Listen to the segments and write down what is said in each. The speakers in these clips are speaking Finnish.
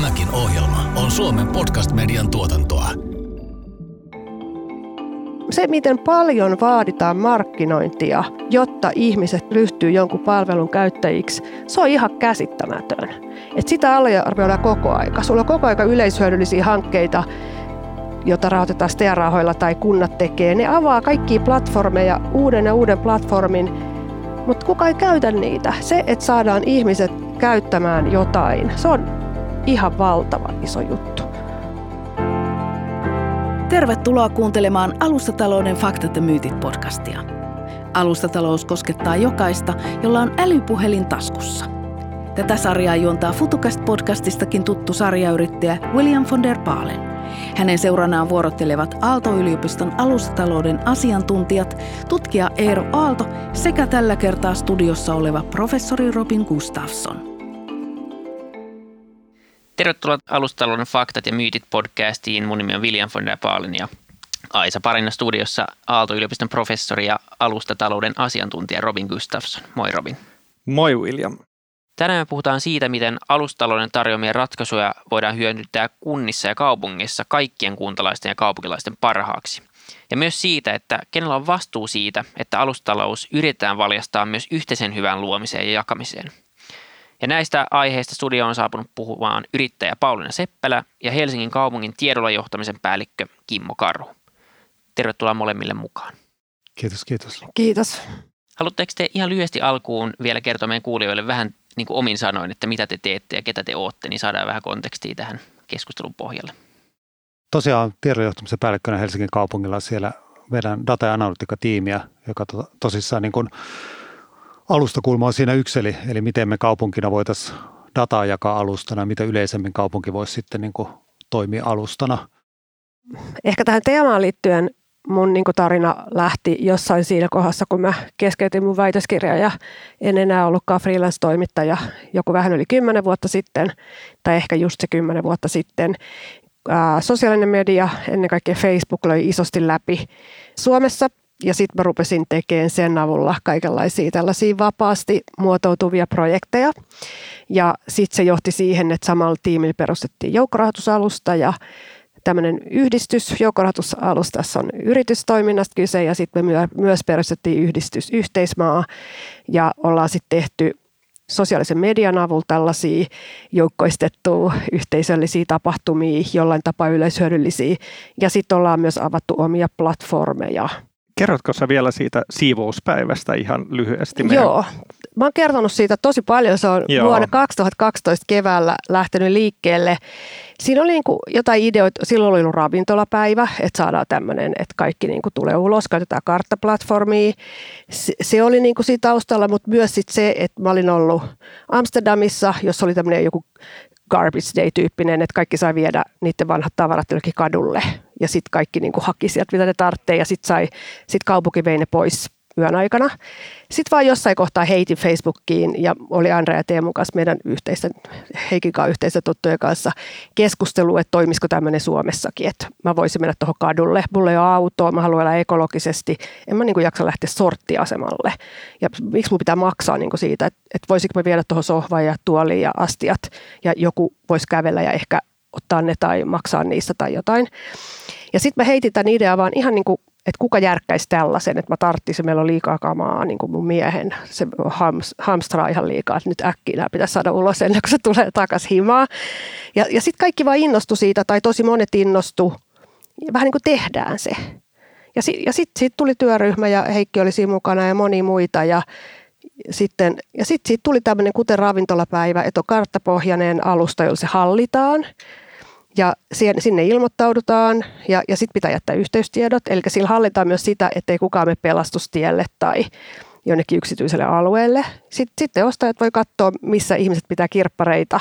Tämäkin ohjelma on Suomen podcast-median tuotantoa. Se, miten paljon vaaditaan markkinointia, jotta ihmiset ryhtyy jonkun palvelun käyttäjiksi, se on ihan käsittämätön. Et sitä arvioidaan koko aika. Sulla on koko aika yleishyödyllisiä hankkeita, jota rahoitetaan STEA-rahoilla tai kunnat tekee. Ne avaa kaikki platformeja, uuden ja uuden platformin, mutta kuka ei käytä niitä. Se, että saadaan ihmiset käyttämään jotain, se on ihan valtava iso juttu. Tervetuloa kuuntelemaan Alustatalouden faktat ja myytit podcastia. Alustatalous koskettaa jokaista, jolla on älypuhelin taskussa. Tätä sarjaa juontaa Futukast podcastistakin tuttu sarjayrittäjä William von der Baalen. Hänen seuranaan vuorottelevat Aalto-yliopiston alustatalouden asiantuntijat, tutkija Eero Aalto sekä tällä kertaa studiossa oleva professori Robin Gustafsson. Tervetuloa Alustatalouden faktat ja myytit podcastiin. Mun nimi on William von der Baalen ja Aisa Parina studiossa Aalto-yliopiston professori ja alustatalouden asiantuntija Robin Gustafsson. Moi Robin. Moi William. Tänään me puhutaan siitä, miten alustatalouden tarjoamia ratkaisuja voidaan hyödyntää kunnissa ja kaupungissa kaikkien kuntalaisten ja kaupunkilaisten parhaaksi. Ja myös siitä, että kenellä on vastuu siitä, että alustatalous yritetään valjastaa myös yhteisen hyvän luomiseen ja jakamiseen. Ja näistä aiheista studio on saapunut puhumaan yrittäjä Pauliina Seppälä ja Helsingin kaupungin tiedolla johtamisen päällikkö Kimmo Karhu. Tervetuloa molemmille mukaan. Kiitos, kiitos. Kiitos. Haluatteko te ihan lyhyesti alkuun vielä kertoa meidän kuulijoille vähän niin kuin omin sanoin, että mitä te teette ja ketä te ootte, niin saadaan vähän kontekstia tähän keskustelun pohjalle. Tosiaan tiedonjohtamisen päällikkönä Helsingin kaupungilla siellä vedän data- ja analytiikka-tiimiä, joka to, tosissaan niin kuin alustakulma on siinä yksi, eli, eli miten me kaupunkina voitaisiin dataa jakaa alustana, mitä yleisemmin kaupunki voisi sitten niin kuin toimia alustana. Ehkä tähän teemaan liittyen mun niin tarina lähti jossain siinä kohdassa, kun mä keskeytin mun väitöskirjaa ja en enää ollutkaan freelance-toimittaja joku vähän yli kymmenen vuotta sitten, tai ehkä just se kymmenen vuotta sitten. Sosiaalinen media, ennen kaikkea Facebook, löi isosti läpi Suomessa ja sitten mä rupesin tekemään sen avulla kaikenlaisia tällaisia vapaasti muotoutuvia projekteja. Ja sitten se johti siihen, että samalla tiimillä perustettiin joukkorahoitusalusta ja tämmöinen yhdistys, joukkorahoitusalustassa on yritystoiminnasta kyse ja sitten me myös perustettiin yhdistys Yhteismaa ja ollaan sitten tehty sosiaalisen median avulla tällaisia joukkoistettua yhteisöllisiä tapahtumia, jollain tapaa yleishyödyllisiä ja sitten ollaan myös avattu omia platformeja. Kerrotko sä vielä siitä siivouspäivästä ihan lyhyesti? Meidän... Joo, mä oon kertonut siitä tosi paljon. Se on Joo. vuonna 2012 keväällä lähtenyt liikkeelle. Siinä oli niin kuin jotain ideoita, silloin oli ollut ravintolapäivä, että saadaan tämmöinen, että kaikki niin kuin tulee ulos, käytetään karttaplatformia. Se, oli niin kuin siinä taustalla, mutta myös sit se, että mä olin ollut Amsterdamissa, jossa oli tämmöinen joku garbage day-tyyppinen, että kaikki sai viedä niiden vanhat tavarat jollekin kadulle. Ja sitten kaikki niin kuin haki sieltä, mitä ne tarvitsee, ja sitten sai, sit kaupunki vei ne pois yön aikana. Sitten vaan jossain kohtaa heitin Facebookiin ja oli Andrea ja Teemun kanssa meidän yhteisten, Heikin kanssa yhteisten tuttujen kanssa keskustelu, että toimisiko tämmöinen Suomessakin, että mä voisin mennä tuohon kadulle. Mulla ei ole autoa, mä haluan elää ekologisesti. En mä niin kuin jaksa lähteä sorttiasemalle. Ja miksi mun pitää maksaa niin kuin siitä, että, että voisinko mä viedä tuohon sohvaan ja tuoliin ja astiat ja joku voisi kävellä ja ehkä ottaa ne tai maksaa niistä tai jotain. Ja sitten mä heitin tämän idean vaan ihan niin kuin että kuka järkkäisi tällaisen, että mä tarttisin, meillä on liikaa kamaa niin kuin mun miehen, se hams, hamstraa ihan liikaa, että nyt äkkiä nämä pitäisi saada ulos ennen kuin se tulee takaisin himaa. Ja, ja sitten kaikki vaan innostu siitä, tai tosi monet innostu, vähän niin kuin tehdään se. Ja, si, ja sitten sit tuli työryhmä ja Heikki oli siinä mukana ja moni muita ja sitten, ja sitten siitä tuli tämmöinen kuten ravintolapäivä, että on karttapohjainen alusta, jolla se hallitaan – ja sinne ilmoittaudutaan ja, ja sitten pitää jättää yhteystiedot. Eli sillä hallitaan myös sitä, ettei kukaan mene pelastustielle tai jonnekin yksityiselle alueelle. Sitten, sitten ostajat voi katsoa, missä ihmiset pitää kirppareita.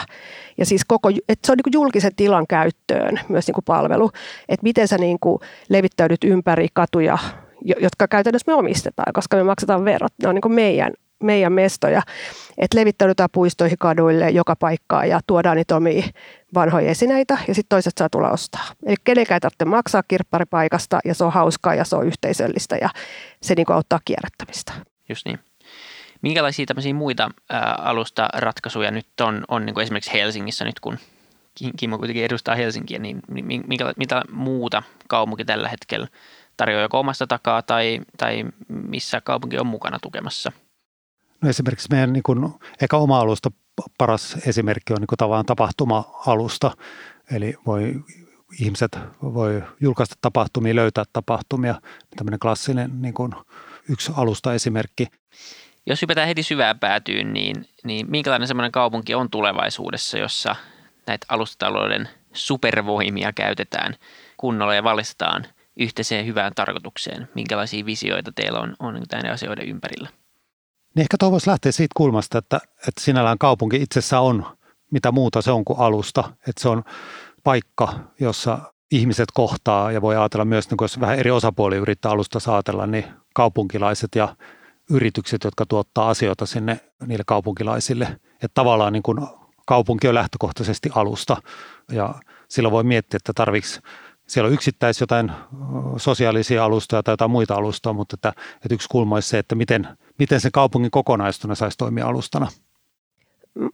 Ja siis koko, että se on niin julkisen tilan käyttöön myös niin kuin palvelu. Että miten sä niin kuin levittäydyt ympäri katuja, jotka käytännössä me omistetaan, koska me maksetaan verot. Ne on niin kuin meidän meidän mestoja, että levittäydytään puistoihin, kaduille, joka paikkaan ja tuodaan niitä omia vanhoja esineitä ja sitten toiset saa tulla ostaa. Eli kenenkään ei tarvitse maksaa kirpparipaikasta ja se on hauskaa ja se on yhteisöllistä ja se niin auttaa kierrättämistä. Just niin. Minkälaisia tämmöisiä muita ää, alustaratkaisuja nyt on, on niin kuin esimerkiksi Helsingissä nyt, kun Kimmo kuitenkin edustaa Helsinkiä, niin minkä, mitä muuta kaupunki tällä hetkellä tarjoaa joko omasta takaa tai, tai missä kaupunki on mukana tukemassa? No esimerkiksi meidän niin kuin, eka oma alusta paras esimerkki on niin kuin tavallaan tapahtuma-alusta. Eli voi, ihmiset voi julkaista tapahtumia, löytää tapahtumia. Tämmöinen klassinen niin kuin, yksi alusta esimerkki. Jos hypätään heti syvään päätyyn, niin, niin minkälainen semmoinen kaupunki on tulevaisuudessa, jossa näitä alustatalouden supervoimia käytetään kunnolla ja valistetaan yhteiseen hyvään tarkoitukseen? Minkälaisia visioita teillä on, on näiden asioiden ympärillä? Niin ehkä tuo voisi lähteä siitä kulmasta, että, että sinällään kaupunki itsessä on mitä muuta se on kuin alusta. Että se on paikka, jossa ihmiset kohtaa ja voi ajatella myös, niin jos vähän eri osapuolia yrittää alusta saatella, niin kaupunkilaiset ja yritykset, jotka tuottaa asioita sinne niille kaupunkilaisille. Että tavallaan niin kuin kaupunki on lähtökohtaisesti alusta ja silloin voi miettiä, että tarvitsisi siellä on yksittäis jotain sosiaalisia alustoja tai jotain muita alustoja, mutta että, että yksi kulma olisi se, että miten, miten se kaupungin kokonaistuna saisi toimia alustana.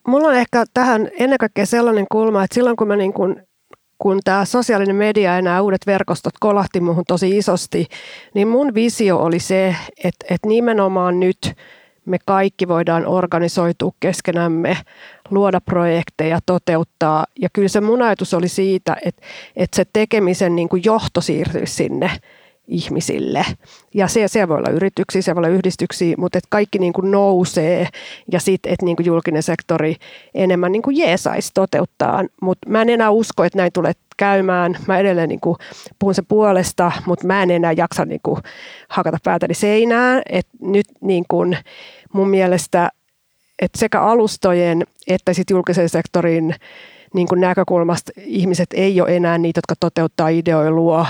Mulla on ehkä tähän ennen kaikkea sellainen kulma, että silloin kun mä niin kuin kun tämä sosiaalinen media ja nämä uudet verkostot kolahti muuhun tosi isosti, niin mun visio oli se, että, että nimenomaan nyt me kaikki voidaan organisoitua keskenämme, luoda projekteja, toteuttaa. Ja kyllä se mun ajatus oli siitä, että, että se tekemisen niin kuin johto siirtyisi sinne ihmisille. Ja se, se voi olla yrityksiä, se voi olla yhdistyksiä, mutta että kaikki niin kuin nousee ja sitten, että niin kuin julkinen sektori enemmän niin kuin jeesaisi toteuttaa. Mutta mä en enää usko, että näin tulee käymään. Mä edelleen niin kuin puhun sen puolesta, mutta mä en enää jaksa niin kuin hakata päätäni seinään. Et nyt niin kuin mun mielestä että sekä alustojen että sitten julkisen sektorin niin kuin näkökulmasta ihmiset ei ole enää niitä, jotka toteuttaa ideoilua,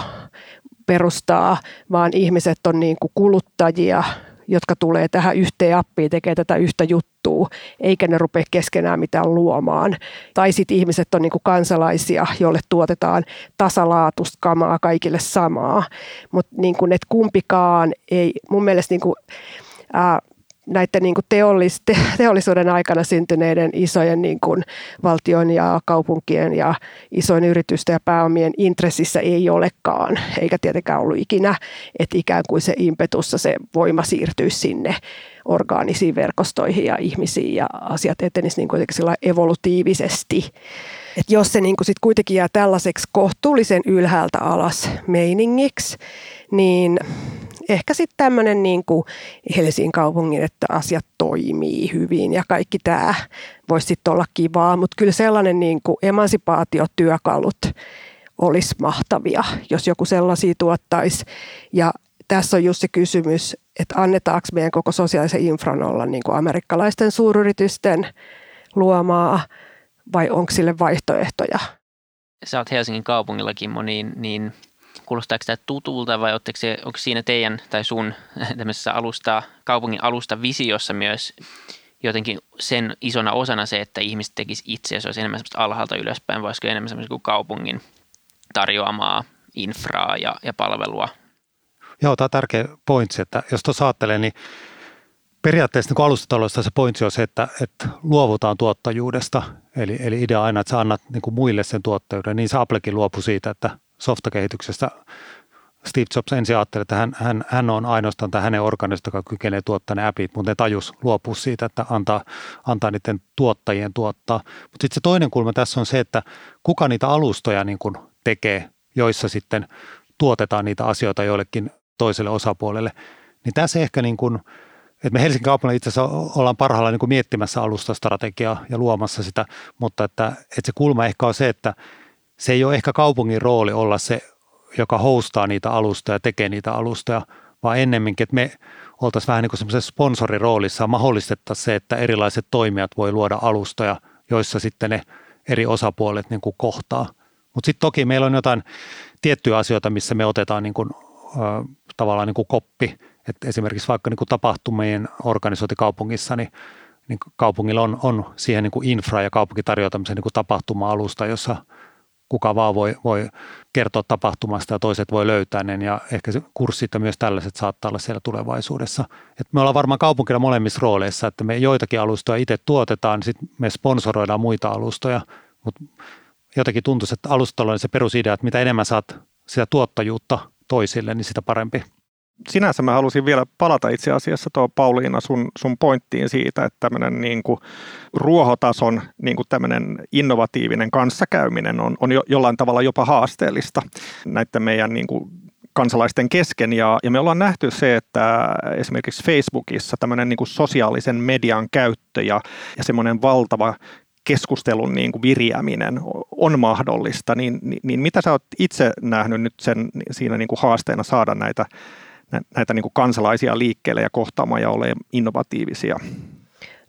perustaa, vaan ihmiset on niin kuin kuluttajia, jotka tulee tähän yhteen appiin, tekee tätä yhtä juttua, eikä ne rupea keskenään mitään luomaan. Tai sitten ihmiset on niin kuin kansalaisia, joille tuotetaan tasalaatusta kamaa kaikille samaa. Mutta niin kuin, kumpikaan ei, mun mielestä niin kuin, ää, näiden niin kuin teollis, te, teollisuuden aikana syntyneiden isojen niin kuin valtion ja kaupunkien ja isojen yritysten ja pääomien intressissä ei olekaan, eikä tietenkään ollut ikinä, että ikään kuin se impetussa se voima siirtyy sinne orgaanisiin verkostoihin ja ihmisiin ja asiat etenisivät niin kuitenkin evolutiivisesti. Et jos se niin sit kuitenkin jää tällaiseksi kohtuullisen ylhäältä alas meiningiksi, niin ehkä sitten tämmöinen niin kuin Helsingin kaupungin, että asiat toimii hyvin ja kaikki tämä voisi sitten olla kivaa, mutta kyllä sellainen niin kuin emansipaatiotyökalut olisi mahtavia, jos joku sellaisia tuottaisi. Ja tässä on just se kysymys, että annetaanko meidän koko sosiaalisen infran olla niin kuin amerikkalaisten suuryritysten luomaa vai onko sille vaihtoehtoja? Sä oot Helsingin kaupungillakin niin, niin Kuulostaako tämä tutulta vai se, onko siinä teidän tai sun tämmöisessä alusta, kaupungin alusta visiossa myös jotenkin sen isona osana se, että ihmiset tekisi itse ja se olisi enemmän semmoista alhaalta ylöspäin, vai olisiko enemmän semmoista kuin kaupungin tarjoamaa infraa ja, ja palvelua? Joo, tämä on tärkeä pointsi, että jos tuossa ajattelee, niin periaatteessa niin alustataloudessa se pointsi on se, että, että luovutaan tuottajuudesta. Eli, eli idea aina, että sä annat niin kuin muille sen tuottajuuden. Niin Applekin luopui siitä, että softakehityksestä Steve Jobs ensin ajatteli, että hän, hän, hän on ainoastaan tämä hänen organista, joka kykenee tuottamaan ne appit, mutta ne tajus luopua siitä, että antaa, antaa niiden tuottajien tuottaa. Mutta sitten se toinen kulma tässä on se, että kuka niitä alustoja niin kuin tekee, joissa sitten tuotetaan niitä asioita joillekin toiselle osapuolelle. Niin tässä ehkä niin kuin, että me Helsingin kaupungilla itse asiassa ollaan parhaillaan niin kuin miettimässä alustastrategiaa ja luomassa sitä, mutta että, että se kulma ehkä on se, että se ei ole ehkä kaupungin rooli olla se, joka hostaa niitä alustoja, tekee niitä alustoja, vaan ennemminkin, että me oltaisiin vähän niin kuin semmoisessa sponsoriroolissa mahdollistettaisiin se, että erilaiset toimijat voi luoda alustoja, joissa sitten ne eri osapuolet niin kuin kohtaa. Mutta sitten toki meillä on jotain tiettyjä asioita, missä me otetaan niin kuin, ö, tavallaan niin kuin koppi. Et esimerkiksi vaikka niin kuin tapahtumien organisointi kaupungissa, niin, niin kaupungilla on, on siihen niin kuin infra ja kaupunki tarjoaa tämmöisen niin kuin tapahtuma-alusta, jossa – kuka vaan voi, voi kertoa tapahtumasta ja toiset voi löytää ne. Ja ehkä se kurssit ja myös tällaiset saattaa olla siellä tulevaisuudessa. Et me ollaan varmaan kaupunkina molemmissa rooleissa, että me joitakin alustoja itse tuotetaan, sitten me sponsoroidaan muita alustoja, mutta jotenkin tuntuisi, että alustatalouden se perusidea, että mitä enemmän saat sitä tuottajuutta toisille, niin sitä parempi sinänsä mä halusin vielä palata itse asiassa tuo Pauliina sun, sun pointtiin siitä, että tämmöinen niin kuin ruohotason niin kuin tämmöinen innovatiivinen kanssakäyminen on, on jo, jollain tavalla jopa haasteellista näiden meidän niin kuin kansalaisten kesken. Ja, ja me ollaan nähty se, että esimerkiksi Facebookissa tämmöinen niin kuin sosiaalisen median käyttö ja, ja semmoinen valtava keskustelun niin kuin viriäminen on mahdollista, niin, niin, niin mitä sä oot itse nähnyt nyt sen, siinä niin kuin haasteena saada näitä näitä niin kuin kansalaisia liikkeelle ja kohtaamaan ja ole innovatiivisia?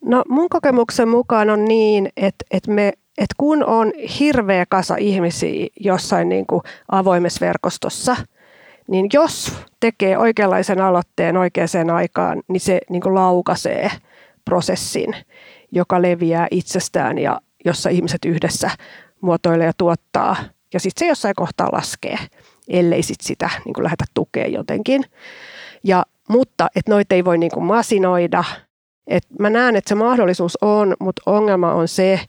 No mun kokemuksen mukaan on niin, että, että, me, että kun on hirveä kasa ihmisiä jossain niin kuin avoimessa verkostossa, niin jos tekee oikeanlaisen aloitteen oikeaan aikaan, niin se niin kuin laukaisee prosessin, joka leviää itsestään ja jossa ihmiset yhdessä muotoilee ja tuottaa. Ja sitten se jossain kohtaa laskee ellei sit sitä niin kuin lähdetä tukea jotenkin. Ja, mutta että noita ei voi niin masinoida. Et mä näen, että se mahdollisuus on, mutta ongelma on se,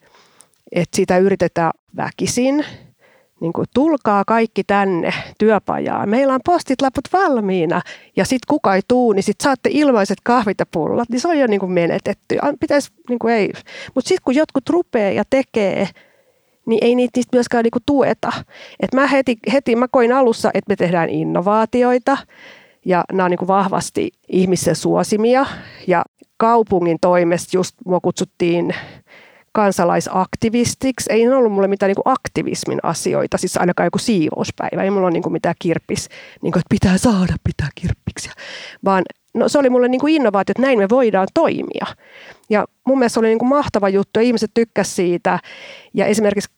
että sitä yritetään väkisin. Niin kuin, tulkaa kaikki tänne työpajaan. Meillä on postitlaput valmiina ja sitten kuka ei tuu, niin sitten saatte ilmaiset kahvit ja pullat. Niin se on jo niin kuin menetetty. Pitäisi, niin ei. Mutta sitten kun jotkut rupeaa ja tekee – niin ei niitä niistä myöskään niinku tueta. Et mä heti, heti, mä koin alussa, että me tehdään innovaatioita ja nämä on niinku vahvasti ihmisen suosimia ja kaupungin toimesta just mua kutsuttiin kansalaisaktivistiksi. Ei ollut mulle mitään niin aktivismin asioita, siis ainakaan joku siivouspäivä. Ei mulla ole niin mitään kirppis, niin että pitää saada pitää kirppiksiä. Vaan no, se oli mulle niin kuin innovaatio, että näin me voidaan toimia. Ja mun mielestä se oli niin kuin mahtava juttu ja ihmiset tykkäsivät siitä. Ja esimerkiksi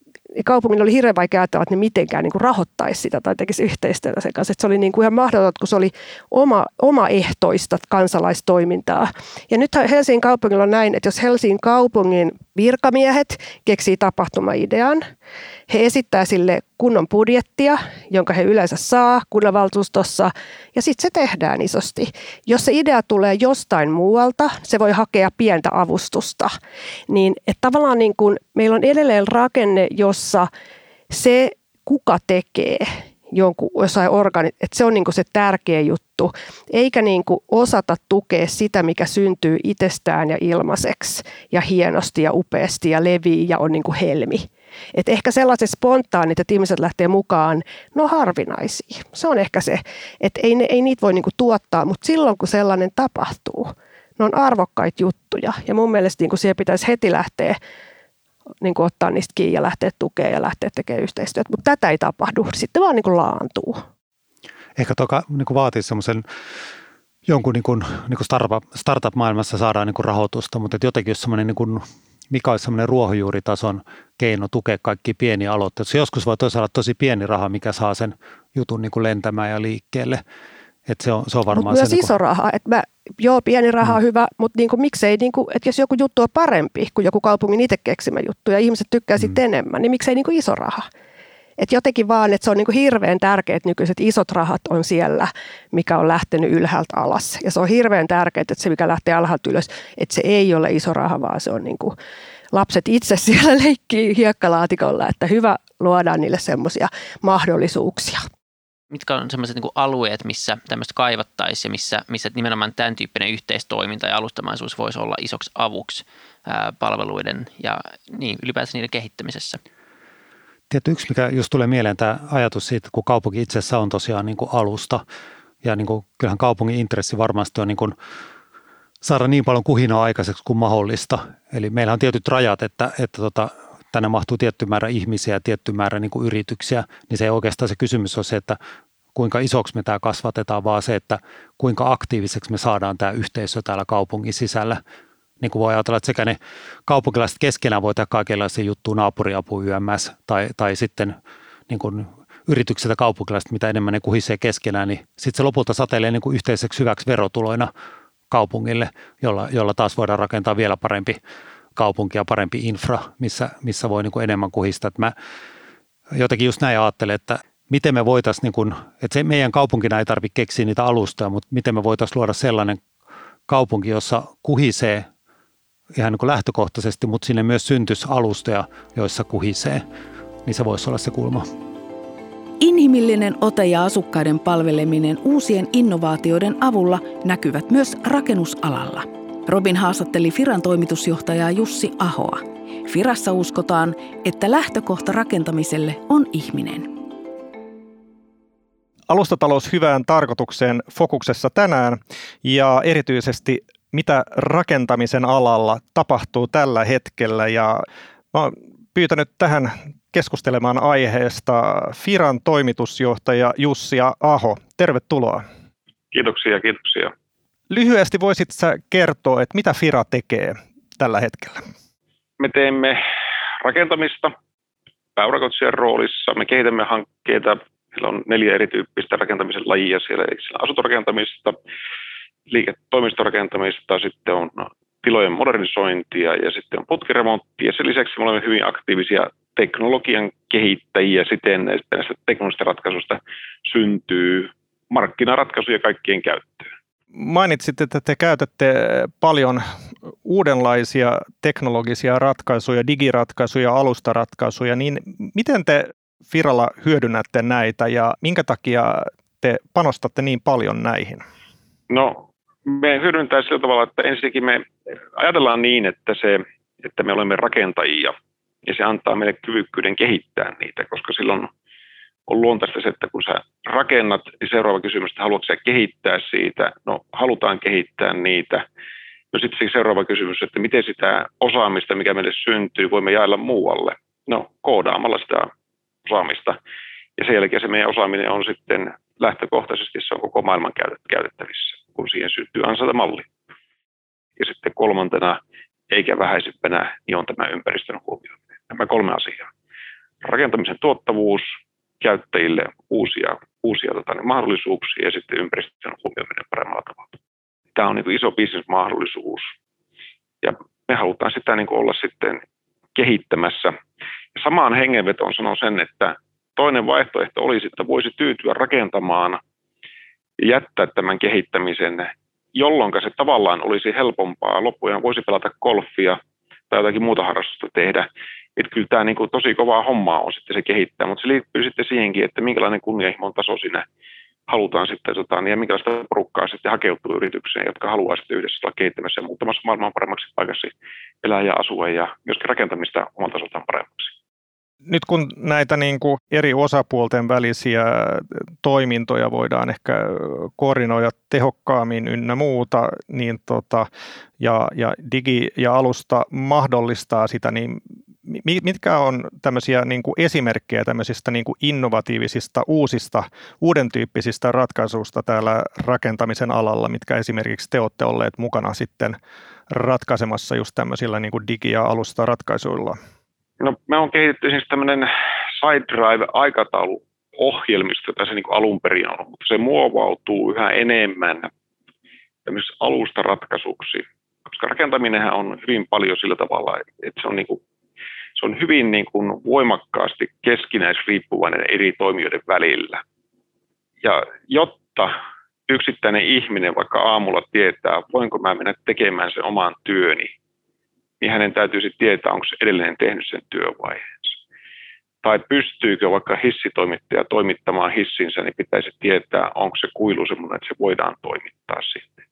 kaupungilla oli hirveän vaikea ajatella, että ne mitenkään niin kuin rahoittaisi sitä tai tekisi yhteistyötä sen kanssa. Että se oli niin kuin ihan mahdotonta, kun se oli oma, omaehtoista kansalaistoimintaa. Ja nyt Helsingin kaupungilla on näin, että jos Helsingin kaupungin virkamiehet keksii tapahtumaidean, he esittää sille kunnon budjettia, jonka he yleensä saa kunnanvaltuustossa, ja sitten se tehdään isosti. Jos se idea tulee jostain muualta, se voi hakea pientä avustusta. Niin että tavallaan niin kun meillä on edelleen rakenne, jossa se, kuka tekee jonkun jossain organi, että se on niin se tärkeä juttu, eikä niin osata tukea sitä, mikä syntyy itsestään ja ilmaiseksi ja hienosti ja upeasti ja levii ja on niin helmi. Et ehkä sellaiset spontaanit, että ihmiset lähtee mukaan, no harvinaisia. Se on ehkä se, että ei, ne, ei niitä voi niinku tuottaa, mutta silloin kun sellainen tapahtuu, ne on arvokkaita juttuja. Ja mun mielestä niinku siihen pitäisi heti lähteä niin kuin ottaa niistä kiinni ja lähteä tukemaan ja lähteä tekemään yhteistyötä. Mutta tätä ei tapahdu, sitten vaan niin kuin laantuu. Ehkä toka niin kuin vaatii semmoisen jonkun niin kuin, niin startup-maailmassa saadaan niin rahoitusta, mutta jotenkin jos semmoinen niin mikä olisi semmoinen ruohonjuuritason keino tukea kaikki pieniä aloitteita. Se joskus voi toisaalta olla tosi pieni raha, mikä saa sen jutun niin kuin lentämään ja liikkeelle. Et se, on, se on varmaan Mut myös se, iso niin kuin... raha. Et mä, joo, pieni raha on mm. hyvä, mutta niin kuin, miksei, niin kuin, että jos joku juttu on parempi kuin joku kaupungin itse keksimä juttu ja ihmiset tykkää mm. sitten enemmän, niin miksei niin kuin iso raha. Et jotenkin vaan, että se on niin kuin hirveän tärkeää, että nykyiset isot rahat on siellä, mikä on lähtenyt ylhäältä alas. Ja se on hirveän tärkeää, että se, mikä lähtee alhaalta ylös, että se ei ole iso raha, vaan se on niin kuin lapset itse siellä leikkii hiekkalaatikolla, että hyvä luodaan niille semmoisia mahdollisuuksia. Mitkä on sellaiset niin alueet, missä tämmöistä kaivattaisiin ja missä, missä nimenomaan tämän tyyppinen yhteistoiminta ja alustamaisuus voisi olla isoksi avuksi ää, palveluiden ja niin, ylipäätään niiden kehittämisessä? Tietysti yksi, mikä just tulee mieleen, tämä ajatus siitä, kun kaupunki itsessä on tosiaan niin kuin alusta, ja niin kuin, kyllähän kaupungin intressi varmasti on niin kuin saada niin paljon kuhinaa aikaiseksi kuin mahdollista. Eli meillä on tietyt rajat, että, että tota, tänne mahtuu tietty määrä ihmisiä ja tietty määrä niin kuin yrityksiä, niin se oikeastaan se kysymys on se, että kuinka isoksi me tämä kasvatetaan, vaan se, että kuinka aktiiviseksi me saadaan tämä yhteisö täällä kaupungin sisällä niin kuin voi ajatella, että sekä ne kaupunkilaiset keskenään voi tehdä kaikenlaisia juttuja, naapuriapu YMS, tai, tai sitten niin kuin yritykset ja kaupunkilaiset, mitä enemmän ne kuhisee keskenään, niin sitten se lopulta satelee niin kuin yhteiseksi hyväksi verotuloina kaupungille, jolla, jolla taas voidaan rakentaa vielä parempi kaupunki ja parempi infra, missä, missä voi niin kuin enemmän kuhistaa. Että mä jotenkin just näin ajattelen, että miten me voitaisiin, niin kuin, että se meidän kaupunkina ei tarvitse keksiä niitä alustoja, mutta miten me voitaisiin luoda sellainen kaupunki, jossa kuhisee ihan niin kuin lähtökohtaisesti, mutta sinne myös syntyisi alustoja, joissa kuhisee. niin se voisi olla se kulma. Inhimillinen ote ja asukkaiden palveleminen uusien innovaatioiden avulla näkyvät myös rakennusalalla. Robin haastatteli Firan toimitusjohtaja Jussi Ahoa. Firassa uskotaan, että lähtökohta rakentamiselle on ihminen. Alustatalous hyvään tarkoitukseen fokuksessa tänään ja erityisesti mitä rakentamisen alalla tapahtuu tällä hetkellä. Ja mä oon pyytänyt tähän keskustelemaan aiheesta Firan toimitusjohtaja Jussi Aho. Tervetuloa. Kiitoksia, kiitoksia. Lyhyesti voisit sä kertoa, että mitä Fira tekee tällä hetkellä? Me teemme rakentamista pääurakoitsijan roolissa. Me kehitämme hankkeita. Meillä on neljä erityyppistä rakentamisen lajia siellä. Eli siellä asuntorakentamista, liiketoimistorakentamista, sitten on tilojen modernisointia ja sitten on putkiremontti. Ja sen lisäksi me olemme hyvin aktiivisia teknologian kehittäjiä siten, että näistä teknologisista ratkaisuista syntyy markkinaratkaisuja kaikkien käyttöön. Mainitsit, että te käytätte paljon uudenlaisia teknologisia ratkaisuja, digiratkaisuja, alustaratkaisuja, niin miten te Firalla hyödynnätte näitä ja minkä takia te panostatte niin paljon näihin? No, me hyödyntää sillä tavalla, että ensinnäkin me ajatellaan niin, että, se, että me olemme rakentajia ja se antaa meille kyvykkyyden kehittää niitä, koska silloin on luontaista se, että kun sä rakennat, niin seuraava kysymys, että haluatko sä kehittää siitä? No, halutaan kehittää niitä. No sitten se seuraava kysymys, että miten sitä osaamista, mikä meille syntyy, voimme jaella muualle? No, koodaamalla sitä osaamista. Ja sen jälkeen se meidän osaaminen on sitten lähtökohtaisesti, se on koko maailman käytettävissä, kun siihen syntyy ansaita-malli. Ja sitten kolmantena, eikä vähäisimpänä, niin on tämä ympäristön huomioiminen. Nämä kolme asiaa. Rakentamisen tuottavuus, käyttäjille uusia, uusia tota, niin mahdollisuuksia ja sitten ympäristön huomioiminen paremmalla tavalla. Tämä on niin iso bisnesmahdollisuus ja me halutaan sitä niin olla sitten kehittämässä. Ja samaan hengenvetoon sanon sen, että toinen vaihtoehto olisi, että voisi tyytyä rakentamaan ja jättää tämän kehittämisen, jolloin se tavallaan olisi helpompaa. Loppujen voisi pelata golfia tai jotakin muuta harrastusta tehdä että kyllä tämä niin kuin tosi kovaa hommaa on sitten se kehittää, mutta se liittyy sitten siihenkin, että minkälainen kunnianhimon taso siinä halutaan sitten, tota, niin ja minkälaista porukkaa sitten hakeutuu yritykseen, jotka haluaa sitten yhdessä olla kehittämässä ja muuttamassa maailman paremmaksi paikaksi elää ja asua ja myöskin rakentamista omalta tasoltaan paremmaksi. Nyt kun näitä niin kuin eri osapuolten välisiä toimintoja voidaan ehkä koordinoida tehokkaammin ynnä muuta, niin tota, ja, ja digi ja alusta mahdollistaa sitä, niin mitkä on tämmöisiä niin kuin esimerkkejä tämmöisistä niin kuin innovatiivisista, uusista, uuden tyyppisistä ratkaisuista täällä rakentamisen alalla, mitkä esimerkiksi te olette olleet mukana sitten ratkaisemassa just tämmöisillä niin kuin digi- ja alustaratkaisuilla? No, me on kehitetty siis tämmöinen SideDrive-aikataulu ohjelmisto, se niin alun perin on, mutta se muovautuu yhä enemmän tämmöisessä alustaratkaisuksi, koska rakentaminenhan on hyvin paljon sillä tavalla, että se on niin kuin se on hyvin niin kuin voimakkaasti keskinäisriippuvainen eri toimijoiden välillä. Ja jotta yksittäinen ihminen vaikka aamulla tietää, voinko mä mennä tekemään sen oman työni, niin hänen täytyy sitten tietää, onko se edelleen tehnyt sen työvaiheensa. Tai pystyykö vaikka hissitoimittaja toimittamaan hissinsä, niin pitäisi tietää, onko se kuilu sellainen, että se voidaan toimittaa sitten.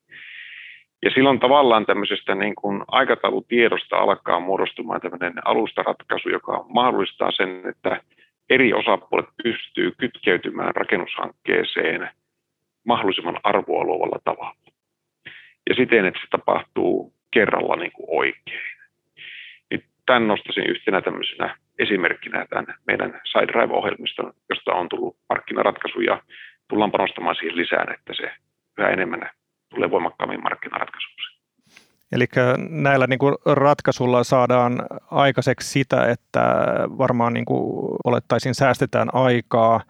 Ja silloin tavallaan tämmöisestä niin kuin aikataulutiedosta alkaa muodostumaan tämmöinen alustaratkaisu, joka mahdollistaa sen, että eri osapuolet pystyy kytkeytymään rakennushankkeeseen mahdollisimman arvoa luovalla tavalla. Ja siten, että se tapahtuu kerralla niin kuin oikein. Tämän nostaisin yhtenä tämmöisenä esimerkkinä tämän meidän SideDrive-ohjelmiston, josta on tullut markkinaratkaisu ja tullaan panostamaan siihen lisään, että se yhä enemmän tulee voimakkaammin markkinaratkaisuksi. Eli näillä niin kuin ratkaisulla saadaan aikaiseksi sitä, että varmaan niin kuin olettaisin säästetään aikaa,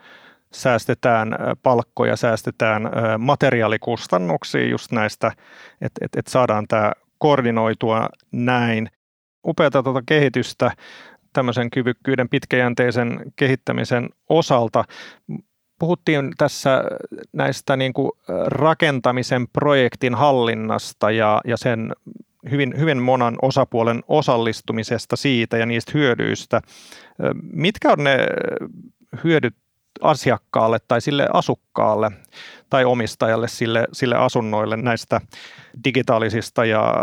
säästetään palkkoja, säästetään materiaalikustannuksia just näistä, että, että, että saadaan tämä koordinoitua näin. Upeata tuota kehitystä tämmöisen kyvykkyyden pitkäjänteisen kehittämisen osalta. Puhuttiin tässä näistä niin kuin rakentamisen projektin hallinnasta ja, ja sen hyvin, hyvin monan osapuolen osallistumisesta siitä ja niistä hyödyistä. Mitkä on ne hyödyt asiakkaalle tai sille asukkaalle tai omistajalle sille, sille asunnoille näistä digitaalisista ja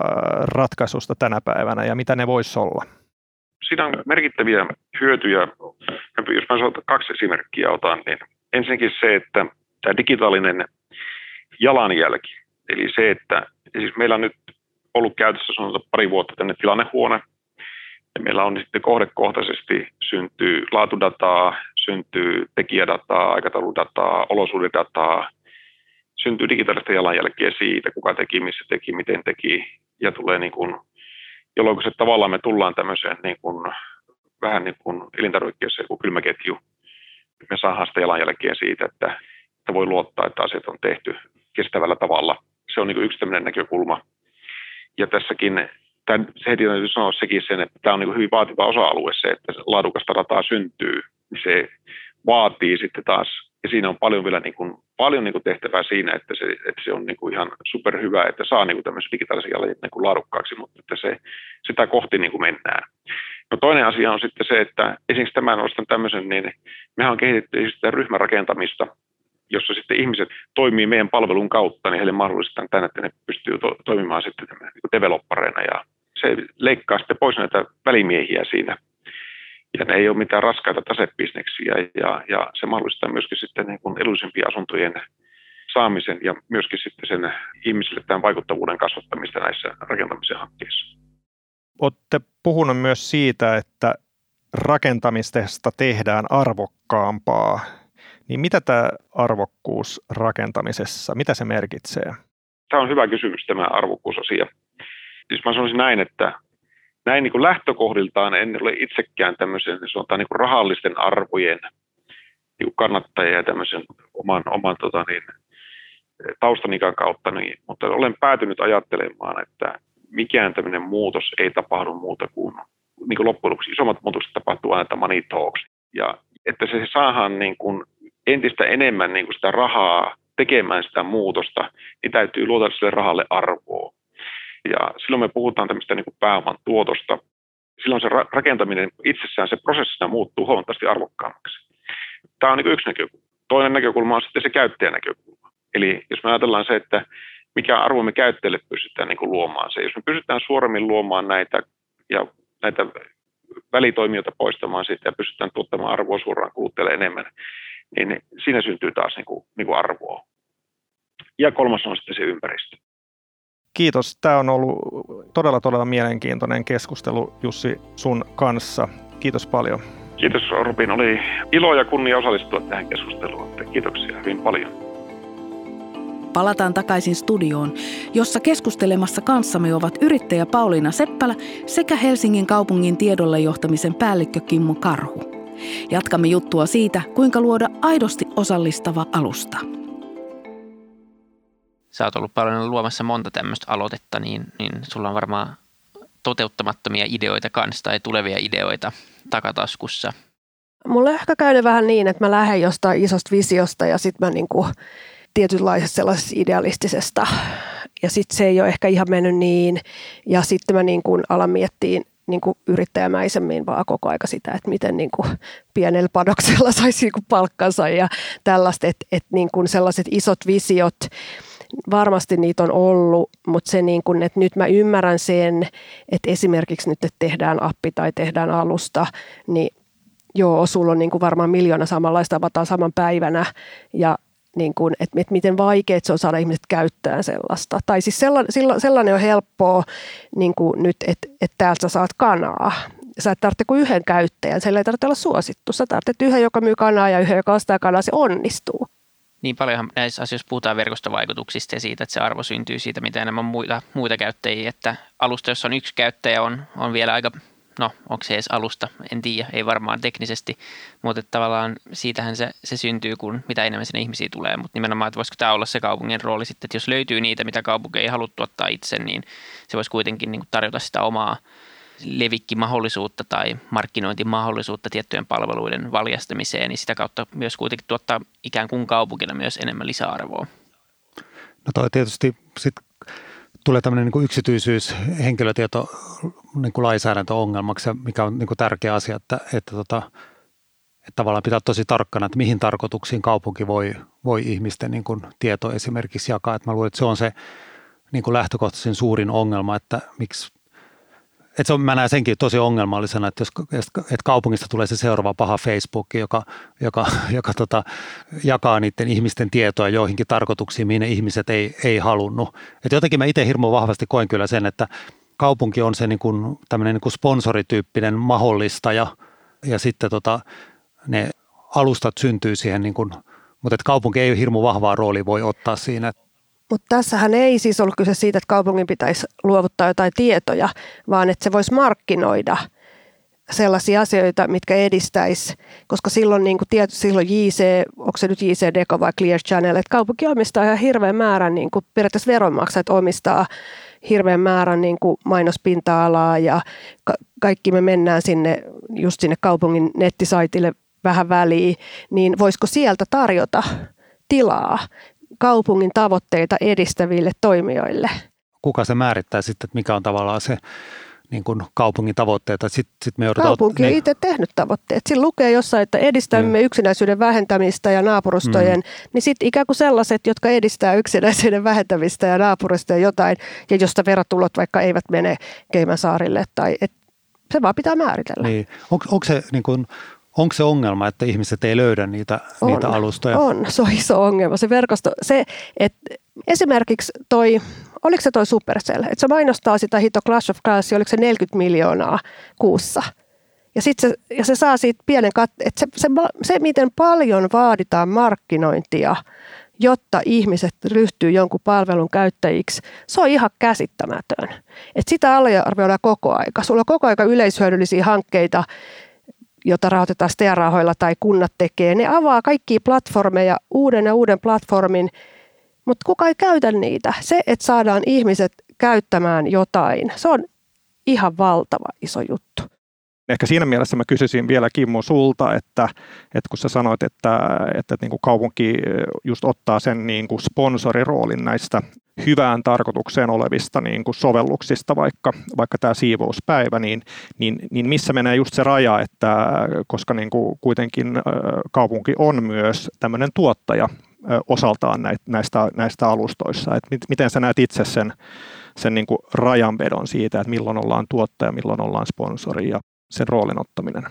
ratkaisusta tänä päivänä ja mitä ne voisi olla? Siinä on merkittäviä hyötyjä. Jos mä kaksi esimerkkiä otan, niin ensinnäkin se, että tämä digitaalinen jalanjälki, eli se, että siis meillä on nyt ollut käytössä sanotaan pari vuotta tänne tilannehuone, ja meillä on sitten kohdekohtaisesti syntyy laatudataa, syntyy tekijädataa, aikatauludataa, olosuudedataa, syntyy digitaalista jalanjälkeä siitä, kuka teki, missä teki, miten teki, ja tulee niin kuin, jolloin se tavallaan me tullaan tämmöiseen niin kuin, vähän niin kuin elintarvikkeessa joku kylmäketju, me saadaan sitä jalanjälkeä siitä, että, että voi luottaa, että asiat on tehty kestävällä tavalla. Se on niin kuin yksi tämmöinen näkökulma. Ja tässäkin tämän, se heti täytyy sanoa sekin sen, että tämä on niin hyvin vaativa osa-alue se, että laadukasta rataa syntyy. Niin se vaatii sitten taas, ja siinä on paljon vielä niin kuin, paljon niin kuin tehtävää siinä, että se, että se on niin kuin ihan superhyvä, että saa niin kuin tämmöisen digitaalisen jalanjäljen niin laadukkaaksi, mutta että se, sitä kohti niin kuin mennään. No toinen asia on sitten se, että esimerkiksi tämän nostan tämmöisen, niin mehän on kehitetty sitä ryhmärakentamista, jossa sitten ihmiset toimii meidän palvelun kautta, niin heille mahdollistetaan tänne, että ne pystyy to- toimimaan sitten niin developpareina ja se leikkaa sitten pois näitä välimiehiä siinä. Ja ne ei ole mitään raskaita tasebisneksiä ja, ja se mahdollistaa myöskin sitten niin kuin edullisempien asuntojen saamisen ja myöskin sitten sen ihmisille tämän vaikuttavuuden kasvattamista näissä rakentamisen hankkeissa. Olette puhunut myös siitä, että rakentamisesta tehdään arvokkaampaa. Niin mitä tämä arvokkuus rakentamisessa, mitä se merkitsee? Tämä on hyvä kysymys, tämä arvokkuusasia siis mä sanoisin näin, että näin niin kuin lähtökohdiltaan en ole itsekään tämmöisen sanotaan niin kuin rahallisten arvojen niin kuin kannattaja ja tämmöisen oman, oman tota niin, taustanikan kautta, niin, mutta olen päätynyt ajattelemaan, että mikään tämmöinen muutos ei tapahdu muuta kuin, niin kuin loppujen lopuksi isommat muutokset tapahtuu aina, että money talks. Ja että se saadaan niin kuin entistä enemmän niin kuin sitä rahaa tekemään sitä muutosta, niin täytyy luoda sille rahalle arvoa. Ja silloin me puhutaan tämmöistä niin kuin pääoman tuotosta. Silloin se rakentaminen itsessään, se prosessina muuttuu huomattavasti arvokkaammaksi. Tämä on niin yksi näkökulma. Toinen näkökulma on sitten se käyttäjänäkökulma. Eli jos me ajatellaan se, että mikä arvo me käyttäjille pystytään niin kuin luomaan se. Jos me pystytään suoremmin luomaan näitä ja näitä välitoimijoita poistamaan siitä ja pystytään tuottamaan arvoa suoraan kuluttajalle enemmän, niin siinä syntyy taas niin kuin, niin kuin arvoa. Ja kolmas on sitten se ympäristö. Kiitos. Tämä on ollut todella, todella mielenkiintoinen keskustelu Jussi sun kanssa. Kiitos paljon. Kiitos Robin. Oli ilo ja kunnia osallistua tähän keskusteluun. Kiitoksia hyvin paljon. Palataan takaisin studioon, jossa keskustelemassa kanssamme ovat yrittäjä Pauliina Seppälä sekä Helsingin kaupungin tiedolle johtamisen päällikkö Kimmo Karhu. Jatkamme juttua siitä, kuinka luoda aidosti osallistava alusta sä oot ollut paljon luomassa monta tämmöistä aloitetta, niin, niin sulla on varmaan toteuttamattomia ideoita kanssa tai tulevia ideoita takataskussa. Mulla on ehkä käynyt vähän niin, että mä lähden jostain isosta visiosta ja sitten mä niinku tietynlaisesta sellaisesta idealistisesta ja sitten se ei ole ehkä ihan mennyt niin ja sitten mä niinku alan miettiä niin kuin yrittäjämäisemmin vaan koko aika sitä, että miten niin kuin pienellä padoksella saisi niin kuin palkkansa ja tällaista, että, että niin kuin sellaiset isot visiot, varmasti niitä on ollut, mutta se niin kuin, että nyt mä ymmärrän sen, että esimerkiksi nyt että tehdään appi tai tehdään alusta, niin joo, sulla on niin kuin varmaan miljoona samanlaista avataan saman päivänä ja niin kuin, että, että miten vaikeaa se on saada ihmiset käyttämään sellaista. Tai siis sellainen, sellainen on helppoa niin kuin nyt, että, että täältä sä saat kanaa. Sä et tarvitse kuin yhden käyttäjän, siellä ei tarvitse olla suosittu. Sä tarvitset yhden, joka myy kanaa ja yhden, joka ostaa kanaa, se onnistuu niin paljonhan näissä asioissa puhutaan verkostovaikutuksista ja siitä, että se arvo syntyy siitä, mitä enemmän muita, muita käyttäjiä. Että alusta, jossa on yksi käyttäjä, on, on vielä aika, no onko se edes alusta, en tiedä, ei varmaan teknisesti, mutta tavallaan siitähän se, se syntyy, kun mitä enemmän sinne ihmisiä tulee. Mutta nimenomaan, että voisiko tämä olla se kaupungin rooli sitten, että jos löytyy niitä, mitä kaupunki ei halua tuottaa itse, niin se voisi kuitenkin niin tarjota sitä omaa levikkimahdollisuutta tai markkinointimahdollisuutta tiettyjen palveluiden valjastamiseen, niin sitä kautta myös kuitenkin tuottaa ikään kuin kaupunkina myös enemmän lisäarvoa. No toi tietysti sit tulee tämmöinen niin yksityisyys, henkilötieto niin kuin lainsäädäntöongelmaksi, mikä on niin kuin tärkeä asia, että, että, tota, että tavallaan pitää tosi tarkkana, että mihin tarkoituksiin kaupunki voi, voi ihmisten niin kuin tieto esimerkiksi jakaa. Että mä luulen, että se on se niin kuin lähtökohtaisen suurin ongelma, että miksi että se on, mä näen senkin tosi ongelmallisena, että jos että kaupungista tulee se seuraava paha Facebook, joka, joka, joka tota, jakaa niiden ihmisten tietoa joihinkin tarkoituksiin, mihin ne ihmiset ei, ei halunnut. Et jotenkin mä itse hirmu vahvasti koen kyllä sen, että kaupunki on se niin kuin, tämmöinen niin kuin sponsorityyppinen mahdollistaja ja sitten tota, ne alustat syntyy siihen, niin kuin, mutta että kaupunki ei hirmu vahvaa roolia voi ottaa siinä. Mutta tässähän ei siis ollut kyse siitä, että kaupungin pitäisi luovuttaa jotain tietoja, vaan että se voisi markkinoida sellaisia asioita, mitkä edistäisi, koska silloin, niin kuin tiet, silloin JC, onko se nyt JC Deco vai Clear Channel, että kaupunki omistaa ihan hirveän määrän, niin kuin periaatteessa veronmaksajat omistaa hirveän määrän niin kuin mainospinta-alaa ja ka- kaikki me mennään sinne, just sinne kaupungin nettisaitille vähän väliin, niin voisiko sieltä tarjota tilaa kaupungin tavoitteita edistäville toimijoille. Kuka se määrittää sitten, että mikä on tavallaan se niin kuin kaupungin tavoitteita. Sit, sit me joudutaan, Kaupunki on niin. itse tehnyt tavoitteet. Siinä lukee jossain, että edistämme niin. yksinäisyyden vähentämistä ja naapurustojen, mm. niin sitten ikään kuin sellaiset, jotka edistää yksinäisyyden vähentämistä ja naapurustojen jotain, ja josta verotulot vaikka eivät mene Keimäsaarille. Tai, et, se vaan pitää määritellä. Niin. On, onko se niin kuin, Onko se ongelma, että ihmiset ei löydä niitä, on, niitä alustoja? On, se on iso ongelma. Se verkosto, se, että esimerkiksi toi, oliko se toi Supercell, että se mainostaa sitä hito Clash of Clans, oliko se 40 miljoonaa kuussa. Ja, sit se, ja se saa siitä pienen kat, että se, se, se, miten paljon vaaditaan markkinointia, jotta ihmiset ryhtyy jonkun palvelun käyttäjiksi, se on ihan käsittämätön. Et sitä arvioidaan koko aika. Sulla on koko aika yleishyödyllisiä hankkeita, jota rahoitetaan STEA-rahoilla tai kunnat tekee, ne avaa kaikkia platformeja, uuden ja uuden platformin, mutta kuka ei käytä niitä? Se, että saadaan ihmiset käyttämään jotain, se on ihan valtava iso juttu. Ehkä siinä mielessä mä kysyisin vielä Kimmo sulta, että, että kun sä sanoit, että, että niin kuin kaupunki just ottaa sen niin kuin sponsoriroolin näistä hyvään tarkoitukseen olevista niin kuin sovelluksista, vaikka, vaikka tämä siivouspäivä, niin, niin, niin missä menee just se raja, että koska niin kuin kuitenkin kaupunki on myös tämmöinen tuottaja osaltaan näistä, näistä alustoissa, että miten sä näet itse sen, sen niin kuin rajanvedon siitä, että milloin ollaan tuottaja, milloin ollaan sponsori ja sen roolin ottaminen?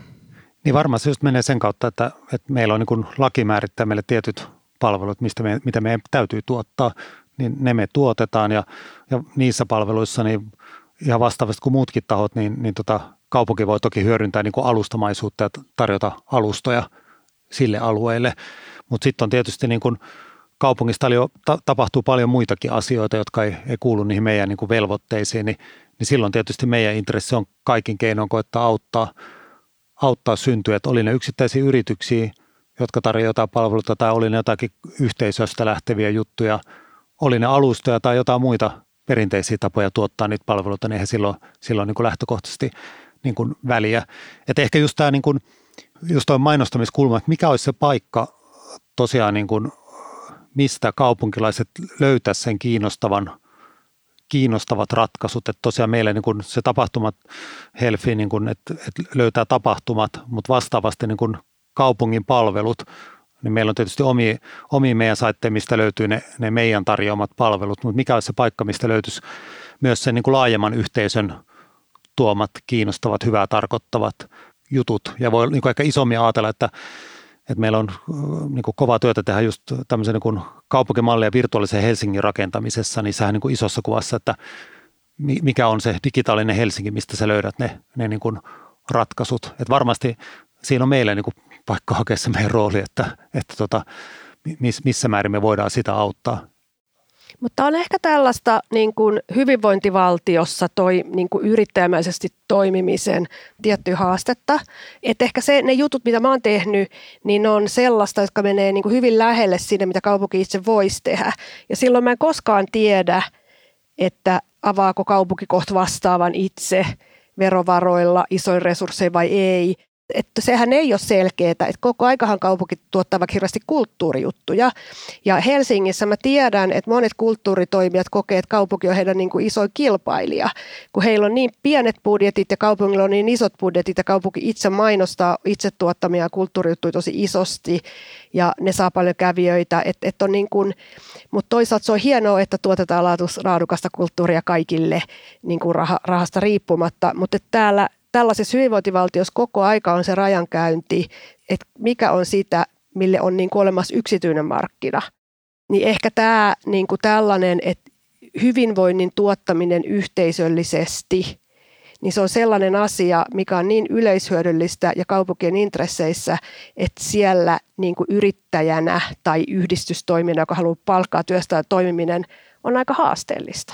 Niin varmaan se just menee sen kautta, että, että meillä on niin kuin laki määrittää meille tietyt palvelut, mistä me, mitä meidän täytyy tuottaa niin ne me tuotetaan ja, ja niissä palveluissa niin ihan vastaavasti kuin muutkin tahot, niin, niin tota, kaupunki voi toki hyödyntää niin kuin alustamaisuutta ja tarjota alustoja sille alueelle. Mutta sitten on tietysti niin kuin kaupungista ta- tapahtuu paljon muitakin asioita, jotka ei, ei kuulu niihin meidän niin kuin velvoitteisiin, niin, niin silloin tietysti meidän intressi on kaikin keinoin koittaa auttaa, auttaa syntyä, että oli ne yksittäisiä yrityksiä, jotka tarjoavat jotain palveluita tai oli ne jotakin yhteisöstä lähteviä juttuja – oli ne alustoja tai jotain muita perinteisiä tapoja tuottaa niitä palveluita, niin eihän silloin, silloin niin kuin lähtökohtaisesti niin kuin väliä. Et ehkä just tämä niin kuin, just toi mainostamiskulma, että mikä olisi se paikka tosiaan, niin kuin, mistä kaupunkilaiset löytäisi sen kiinnostavan, kiinnostavat ratkaisut. Että tosiaan meillä niin kuin se tapahtumat Helfi, niin kuin, että, että löytää tapahtumat, mutta vastaavasti niin kuin kaupungin palvelut niin meillä on tietysti omi, omi meidän saitteen, mistä löytyy ne, ne meidän tarjoamat palvelut, mutta mikä olisi se paikka, mistä löytyisi myös sen niin kuin laajemman yhteisön tuomat, kiinnostavat, hyvää tarkoittavat jutut. Ja voi niin kuin ehkä isommin ajatella, että, että meillä on niin kuin kovaa työtä tehdä just tämmöisen niin kaupunkimallia virtuaalisen Helsingin rakentamisessa, niin sehän niin kuin isossa kuvassa, että mikä on se digitaalinen Helsinki, mistä sä löydät ne, ne niin kuin ratkaisut. Että varmasti siinä on meillä niin kuin paikka hakea se meidän rooli, että, että tota, missä määrin me voidaan sitä auttaa. Mutta on ehkä tällaista niin kuin hyvinvointivaltiossa toi, niin kuin yrittäjämäisesti toimimisen tietty haastetta. Että ehkä se, ne jutut, mitä mä oon tehnyt, niin on sellaista, jotka menee niin kuin hyvin lähelle sinne, mitä kaupunki itse voisi tehdä. Ja silloin mä en koskaan tiedä, että avaako kaupunki kohta vastaavan itse verovaroilla isoin resurssein vai ei. Että sehän ei ole selkeää, että koko aikahan kaupunki tuottaa vaikka hirveästi kulttuurijuttuja. Ja Helsingissä mä tiedän, että monet kulttuuritoimijat kokee, että kaupunki on heidän niin kuin isoin kilpailija, kun heillä on niin pienet budjetit ja kaupungilla on niin isot budjetit ja kaupunki itse mainostaa itse tuottamia kulttuurijuttuja tosi isosti ja ne saa paljon kävijöitä. Et, et on niin kuin, mutta toisaalta se on hienoa, että tuotetaan laadukasta kulttuuria kaikille niin kuin rahasta riippumatta, mutta täällä tällaisessa hyvinvointivaltiossa koko aika on se rajankäynti, että mikä on sitä, mille on niin kuin olemassa yksityinen markkina. Niin ehkä tämä niin kuin tällainen, että hyvinvoinnin tuottaminen yhteisöllisesti, niin se on sellainen asia, mikä on niin yleishyödyllistä ja kaupunkien intresseissä, että siellä niin kuin yrittäjänä tai yhdistystoimina, joka haluaa palkkaa työstää toimiminen, on aika haasteellista.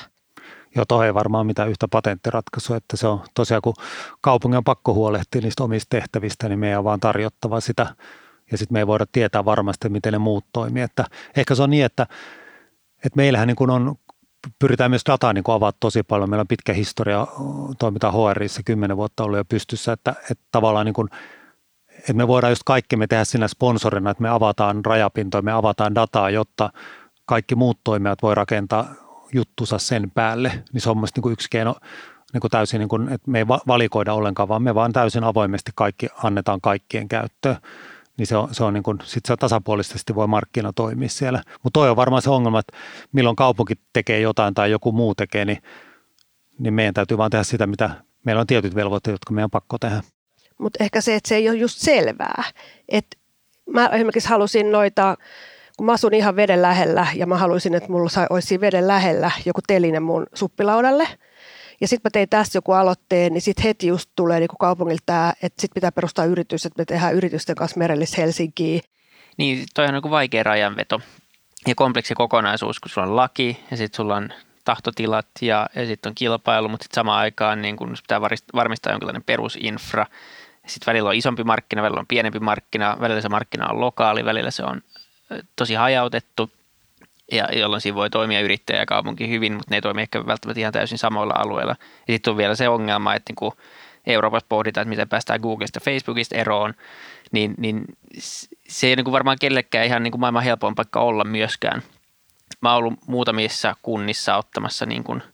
Joo, tuohon ei varmaan mitään yhtä patenttiratkaisua, että se on tosiaan, kun kaupungin on pakko huolehtia niistä omista tehtävistä, niin meidän on vaan tarjottava sitä ja sitten me ei voida tietää varmasti, miten ne muut toimii. Että ehkä se on niin, että, että meillähän niin kuin on, pyritään myös dataa niin avaa tosi paljon. Meillä on pitkä historia, toimitaan HRissa kymmenen vuotta ollut jo pystyssä, että, että tavallaan niin kuin, että me voidaan just kaikki me tehdä siinä sponsorina, että me avataan rajapintoja, me avataan dataa, jotta kaikki muut toimijat voi rakentaa juttusa sen päälle, niin se on mielestäni niin yksi keino niin kuin täysin, niin kuin, että me ei valikoida ollenkaan, vaan me vaan täysin avoimesti kaikki annetaan kaikkien käyttöön. Niin se on, se on niin kuin, sit se tasapuolisesti voi markkina toimia siellä. Mutta toi on varmaan se ongelma, että milloin kaupunki tekee jotain tai joku muu tekee, niin, niin meidän täytyy vaan tehdä sitä, mitä meillä on tietyt velvoitteet, jotka meidän on pakko tehdä. Mutta ehkä se, että se ei ole just selvää. Et mä esimerkiksi halusin noita kun mä asun ihan veden lähellä ja mä haluaisin, että mulla olisi veden lähellä joku teline mun suppilaudalle. Ja sitten mä tein tästä joku aloitteen, niin sitten heti just tulee niin kaupungilta että sitten pitää perustaa yritys, että me tehdään yritysten kanssa merellis Helsinkiin. Niin, toi on niin vaikea rajanveto ja kompleksi kokonaisuus, kun sulla on laki ja sitten sulla on tahtotilat ja, ja sitten on kilpailu, mutta sitten samaan aikaan niin kun pitää varmistaa jonkinlainen perusinfra. Sitten välillä on isompi markkina, välillä on pienempi markkina, välillä se markkina on lokaali, välillä se on tosi hajautettu, ja jolloin siinä voi toimia yrittäjä ja kaupunki hyvin, mutta ne ei toimi ehkä välttämättä ihan täysin samoilla alueilla. Ja sitten on vielä se ongelma, että niin Euroopassa pohditaan, että miten päästään Googlesta Facebookista eroon, niin, niin se ei niin varmaan kellekään ihan niin kuin maailman helpoin paikka olla myöskään. Mä oon ollut muutamissa kunnissa ottamassa niin kuin –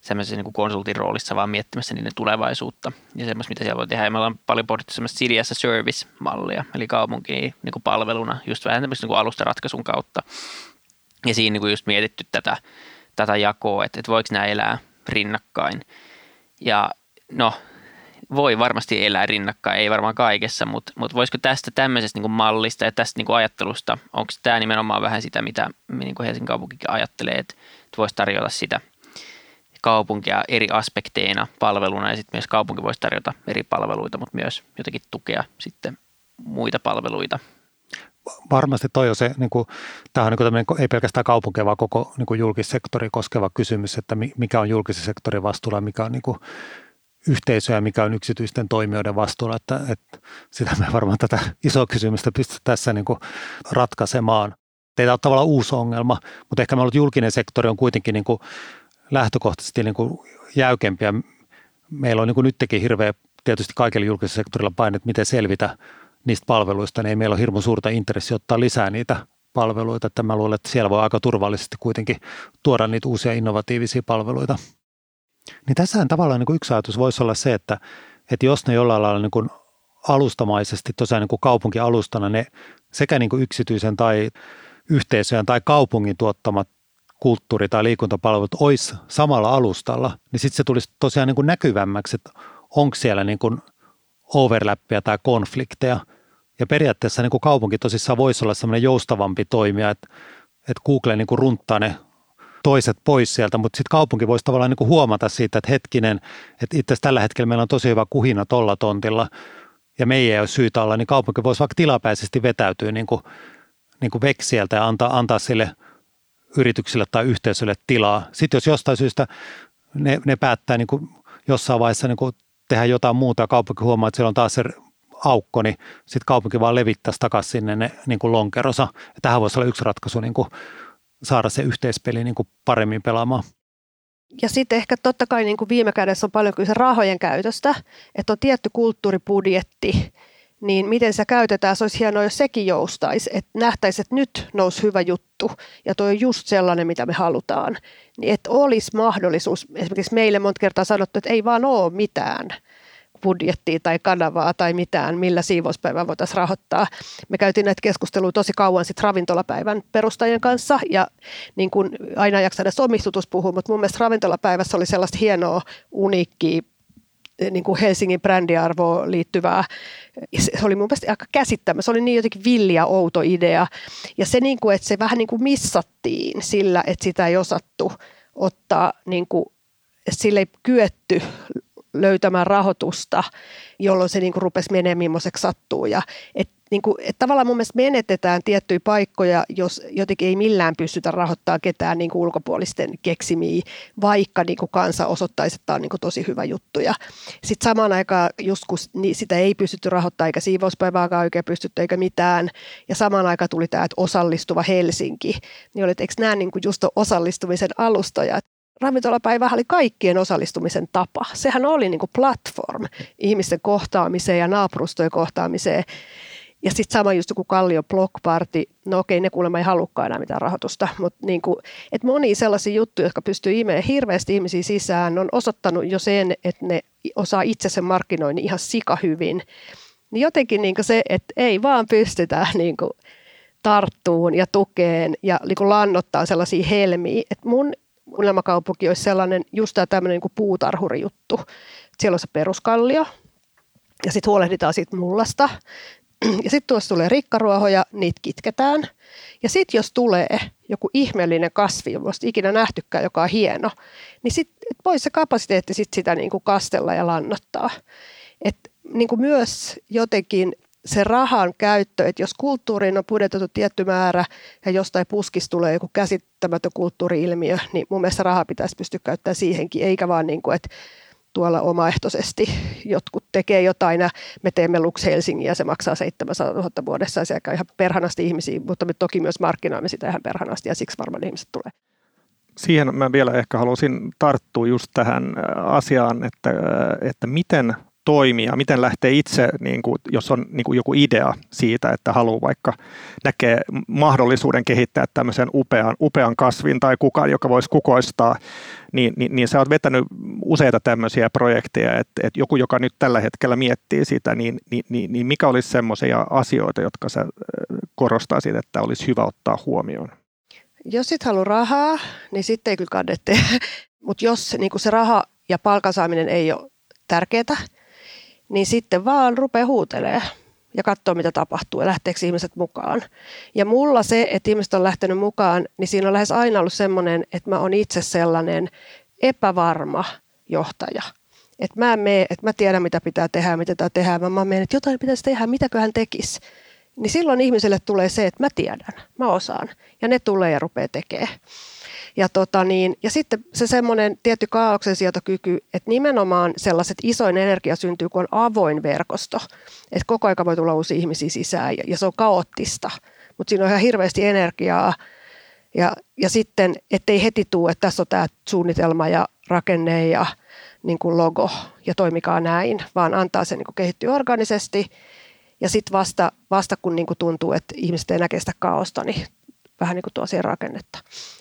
semmoisessa niin konsultin roolissa, vaan miettimässä niiden tulevaisuutta ja semmoista, mitä siellä voi tehdä. Ja me ollaan paljon pohdittu semmoista City Service-mallia, eli kaupunki niin kuin palveluna, just vähän tämmöistä niin alustaratkaisun kautta. Ja siinä niin kuin just mietitty tätä, tätä jakoa, että, että voiko nämä elää rinnakkain. Ja no, voi varmasti elää rinnakkain, ei varmaan kaikessa, mutta, mutta voisiko tästä tämmöisestä niin kuin mallista ja tästä niin kuin ajattelusta, onko tämä nimenomaan vähän sitä, mitä niin kuin Helsingin kaupunkikin ajattelee, että, että voisi tarjota sitä kaupunkia eri aspekteina palveluna ja sitten myös kaupunki voisi tarjota eri palveluita, mutta myös jotenkin tukea sitten muita palveluita. Varmasti toi on se, niin kuin, tämä on niin kuin ei pelkästään kaupunkia, vaan koko niin kuin julkissektori koskeva kysymys, että mikä on julkisen sektorin vastuulla ja mikä on niin kuin yhteisöä mikä on yksityisten toimijoiden vastuulla, että, että sitä me varmaan tätä isoa kysymystä pystytään tässä niin kuin ratkaisemaan. Teitä on tavallaan uusi ongelma, mutta ehkä me ollut julkinen sektori on kuitenkin niin kuin lähtökohtaisesti niin kuin jäykempiä. Meillä on niin kuin nytkin hirveä tietysti kaikilla julkisella sektorilla paine, että miten selvitä niistä palveluista, niin ei meillä ole hirveän suurta intressiä ottaa lisää niitä palveluita. Että mä luulen, että siellä voi aika turvallisesti kuitenkin tuoda niitä uusia innovatiivisia palveluita. Niin tässähän tavallaan niin kuin yksi ajatus voisi olla se, että, että jos ne jollain lailla niin kuin alustamaisesti, tosiaan niin kuin kaupunkialustana, ne sekä niin kuin yksityisen tai yhteisöjen tai kaupungin tuottamat kulttuuri- tai liikuntapalvelut olisi samalla alustalla, niin sitten se tulisi tosiaan niin kuin näkyvämmäksi, että onko siellä niin kuin overlappia tai konflikteja. Ja periaatteessa niin kuin kaupunki tosissaan voisi olla semmoinen joustavampi toimija, että, että Google niin kuin runttaa ne toiset pois sieltä, mutta sitten kaupunki voisi tavallaan niin kuin huomata siitä, että hetkinen, että itse asiassa tällä hetkellä meillä on tosi hyvä kuhina tuolla tontilla ja me ei ole syytä olla, niin kaupunki voisi vaikka tilapäisesti vetäytyä niin kuin, niin kuin veksieltä ja antaa, antaa sille – yrityksille tai yhteisölle tilaa. Sitten jos jostain syystä ne, ne päättää niin kuin jossain vaiheessa niin kuin tehdä jotain muuta ja kaupunki huomaa, että siellä on taas se aukko, niin sitten kaupunki vaan levittäisi takaisin sinne ne niin kuin lonkerosa. Ja tähän voisi olla yksi ratkaisu niin kuin saada se yhteispeli niin kuin paremmin pelaamaan. Ja sitten ehkä totta kai niin kuin viime kädessä on paljon kyse rahojen käytöstä, että on tietty kulttuuribudjetti, niin miten se käytetään, se olisi hienoa, jos sekin joustaisi, että nähtäisiin, että nyt nousi hyvä juttu ja toi on just sellainen, mitä me halutaan. Niin että olisi mahdollisuus, esimerkiksi meille monta kertaa sanottu, että ei vaan ole mitään budjettia tai kanavaa tai mitään, millä siivouspäivää voitaisiin rahoittaa. Me käytiin näitä keskusteluja tosi kauan sitten ravintolapäivän perustajien kanssa ja niin kuin aina jaksa edes omistutus puhua, mutta mun mielestä ravintolapäivässä oli sellaista hienoa, uniikkiä niin kuin Helsingin brändiarvoon liittyvää. Se oli mun mielestä aika käsittämä. Se oli niin jotenkin villi ja outo idea. Ja se, niin kuin, että se vähän niin kuin missattiin sillä, että sitä ei osattu ottaa, niin kuin, sille ei kyetty löytämään rahoitusta, jolloin se niin kuin rupesi menemään millaiseksi sattuu. Ja et, niin kuin, et tavallaan mun mielestä menetetään tiettyjä paikkoja, jos jotenkin ei millään pystytä rahoittamaan ketään niin kuin ulkopuolisten keksimiä, vaikka niin kuin kansa osoittaisi, että tämä on niin kuin tosi hyvä juttu. Ja sitten samaan aikaan, just kun niin sitä ei pystytty rahoittamaan, eikä siivouspäivääkään oikein pystytty, eikä mitään, ja samaan aikaan tuli tämä, että osallistuva Helsinki, niin oli, että eikö nämä niin kuin just osallistumisen alustoja, ravintolapäivä oli kaikkien osallistumisen tapa. Sehän oli niin kuin platform ihmisten kohtaamiseen ja naapurustojen kohtaamiseen. Ja sitten sama just kuin Kallio Block Party, no okei, ne kuulemma ei halukkaan enää mitään rahoitusta, mutta niin kuin, että moni sellaisia juttuja, jotka pystyy imeen hirveästi ihmisiä sisään, on osoittanut jo sen, että ne osaa itse sen markkinoinnin ihan sika hyvin. Niin jotenkin niin kuin se, että ei vaan pystytä niin kuin tarttuun ja tukeen ja niin kuin lannottaa sellaisia helmiä. Että mun unelmakaupunki olisi sellainen just tämä tämmöinen niin puutarhurijuttu. Siellä on se peruskallio ja sitten huolehditaan siitä mullasta. Ja sitten tuossa tulee rikkaruohoja, niitä kitketään. Ja sitten jos tulee joku ihmeellinen kasvi, josta ikinä nähtykään, joka on hieno, niin sitten voisi se kapasiteetti sit sitä niin kuin kastella ja lannottaa. Et niin kuin myös jotenkin se rahan käyttö, että jos kulttuuriin on pudotettu tietty määrä ja jostain puskista tulee joku käsittämätön kulttuuriilmiö, niin mun mielestä rahaa pitäisi pystyä käyttämään siihenkin, eikä vaan niin kuin, että tuolla omaehtoisesti jotkut tekee jotain ja me teemme Lux Helsingin ja se maksaa 700 000 vuodessa ja se ihan perhanasti ihmisiä, mutta me toki myös markkinoimme sitä ihan perhanasti ja siksi varmaan ihmiset tulee. Siihen mä vielä ehkä halusin tarttua just tähän asiaan, että, että miten toimia, miten lähtee itse, niin kuin, jos on niin kuin joku idea siitä, että haluaa vaikka näkee mahdollisuuden kehittää tämmöisen upean, upean kasvin tai kukaan, joka voisi kukoistaa, niin, niin, niin sä oot vetänyt useita tämmöisiä projekteja, että, että joku, joka nyt tällä hetkellä miettii sitä, niin, niin, niin, niin mikä olisi semmoisia asioita, jotka sä korostaisit, että olisi hyvä ottaa huomioon? Jos sit haluaa rahaa, niin sitten ei kyllä kadette. Mutta jos niin se raha ja palkansaaminen ei ole tärkeää, niin sitten vaan rupeaa huutelee ja katsoo, mitä tapahtuu ja lähteekö ihmiset mukaan. Ja mulla se, että ihmiset on lähtenyt mukaan, niin siinä on lähes aina ollut semmoinen, että mä oon itse sellainen epävarma johtaja. Että mä en mene, että mä tiedän, mitä pitää tehdä, mitä pitää tehdä. Mä, mä menen, että jotain pitäisi tehdä, mitäköhän tekisi. Niin silloin ihmiselle tulee se, että mä tiedän, mä osaan. Ja ne tulee ja rupeaa tekemään. Ja, tota niin, ja sitten se semmoinen tietty kaauksen sietokyky, että nimenomaan sellaiset isoin energia syntyy, kun on avoin verkosto. Että koko aika voi tulla uusia ihmisiä sisään ja, ja se on kaoottista, mutta siinä on ihan hirveästi energiaa. Ja, ja sitten, ettei heti tule, että tässä on tämä suunnitelma ja rakenne ja niin kuin logo ja toimikaa näin, vaan antaa sen niin kuin kehittyä organisesti. Ja sitten vasta, vasta kun niin kuin tuntuu, että ihmiset ei näkee sitä kaosta, niin vähän niin kuin tuo siihen rakennetta.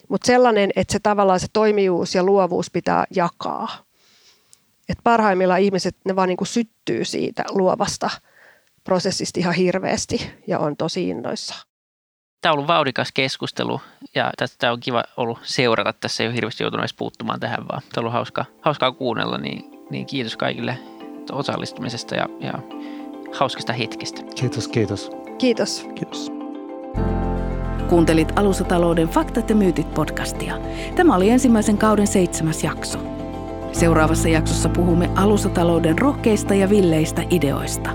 Mutta sellainen, että se tavallaan se toimijuus ja luovuus pitää jakaa. Et parhaimmillaan ihmiset, ne vaan niin kuin syttyy siitä luovasta prosessista ihan hirveästi ja on tosi innoissa. Tämä on ollut vauhdikas keskustelu ja tästä on kiva ollut seurata. Tässä ei ole hirveästi joutunut edes puuttumaan tähän, vaan tämä on ollut hauskaa, hauskaa kuunnella. Niin, niin kiitos kaikille osallistumisesta ja, ja hauskasta hetkestä. Kiitos, kiitos. Kiitos. Kiitos. Kuuntelit Alustatalouden Faktat ja myytit podcastia. Tämä oli ensimmäisen kauden seitsemäs jakso. Seuraavassa jaksossa puhumme alustatalouden rohkeista ja villeistä ideoista.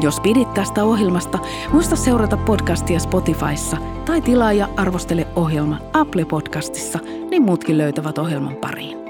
Jos pidit tästä ohjelmasta, muista seurata podcastia Spotifyssa tai tilaa ja arvostele ohjelma Apple Podcastissa, niin muutkin löytävät ohjelman pariin.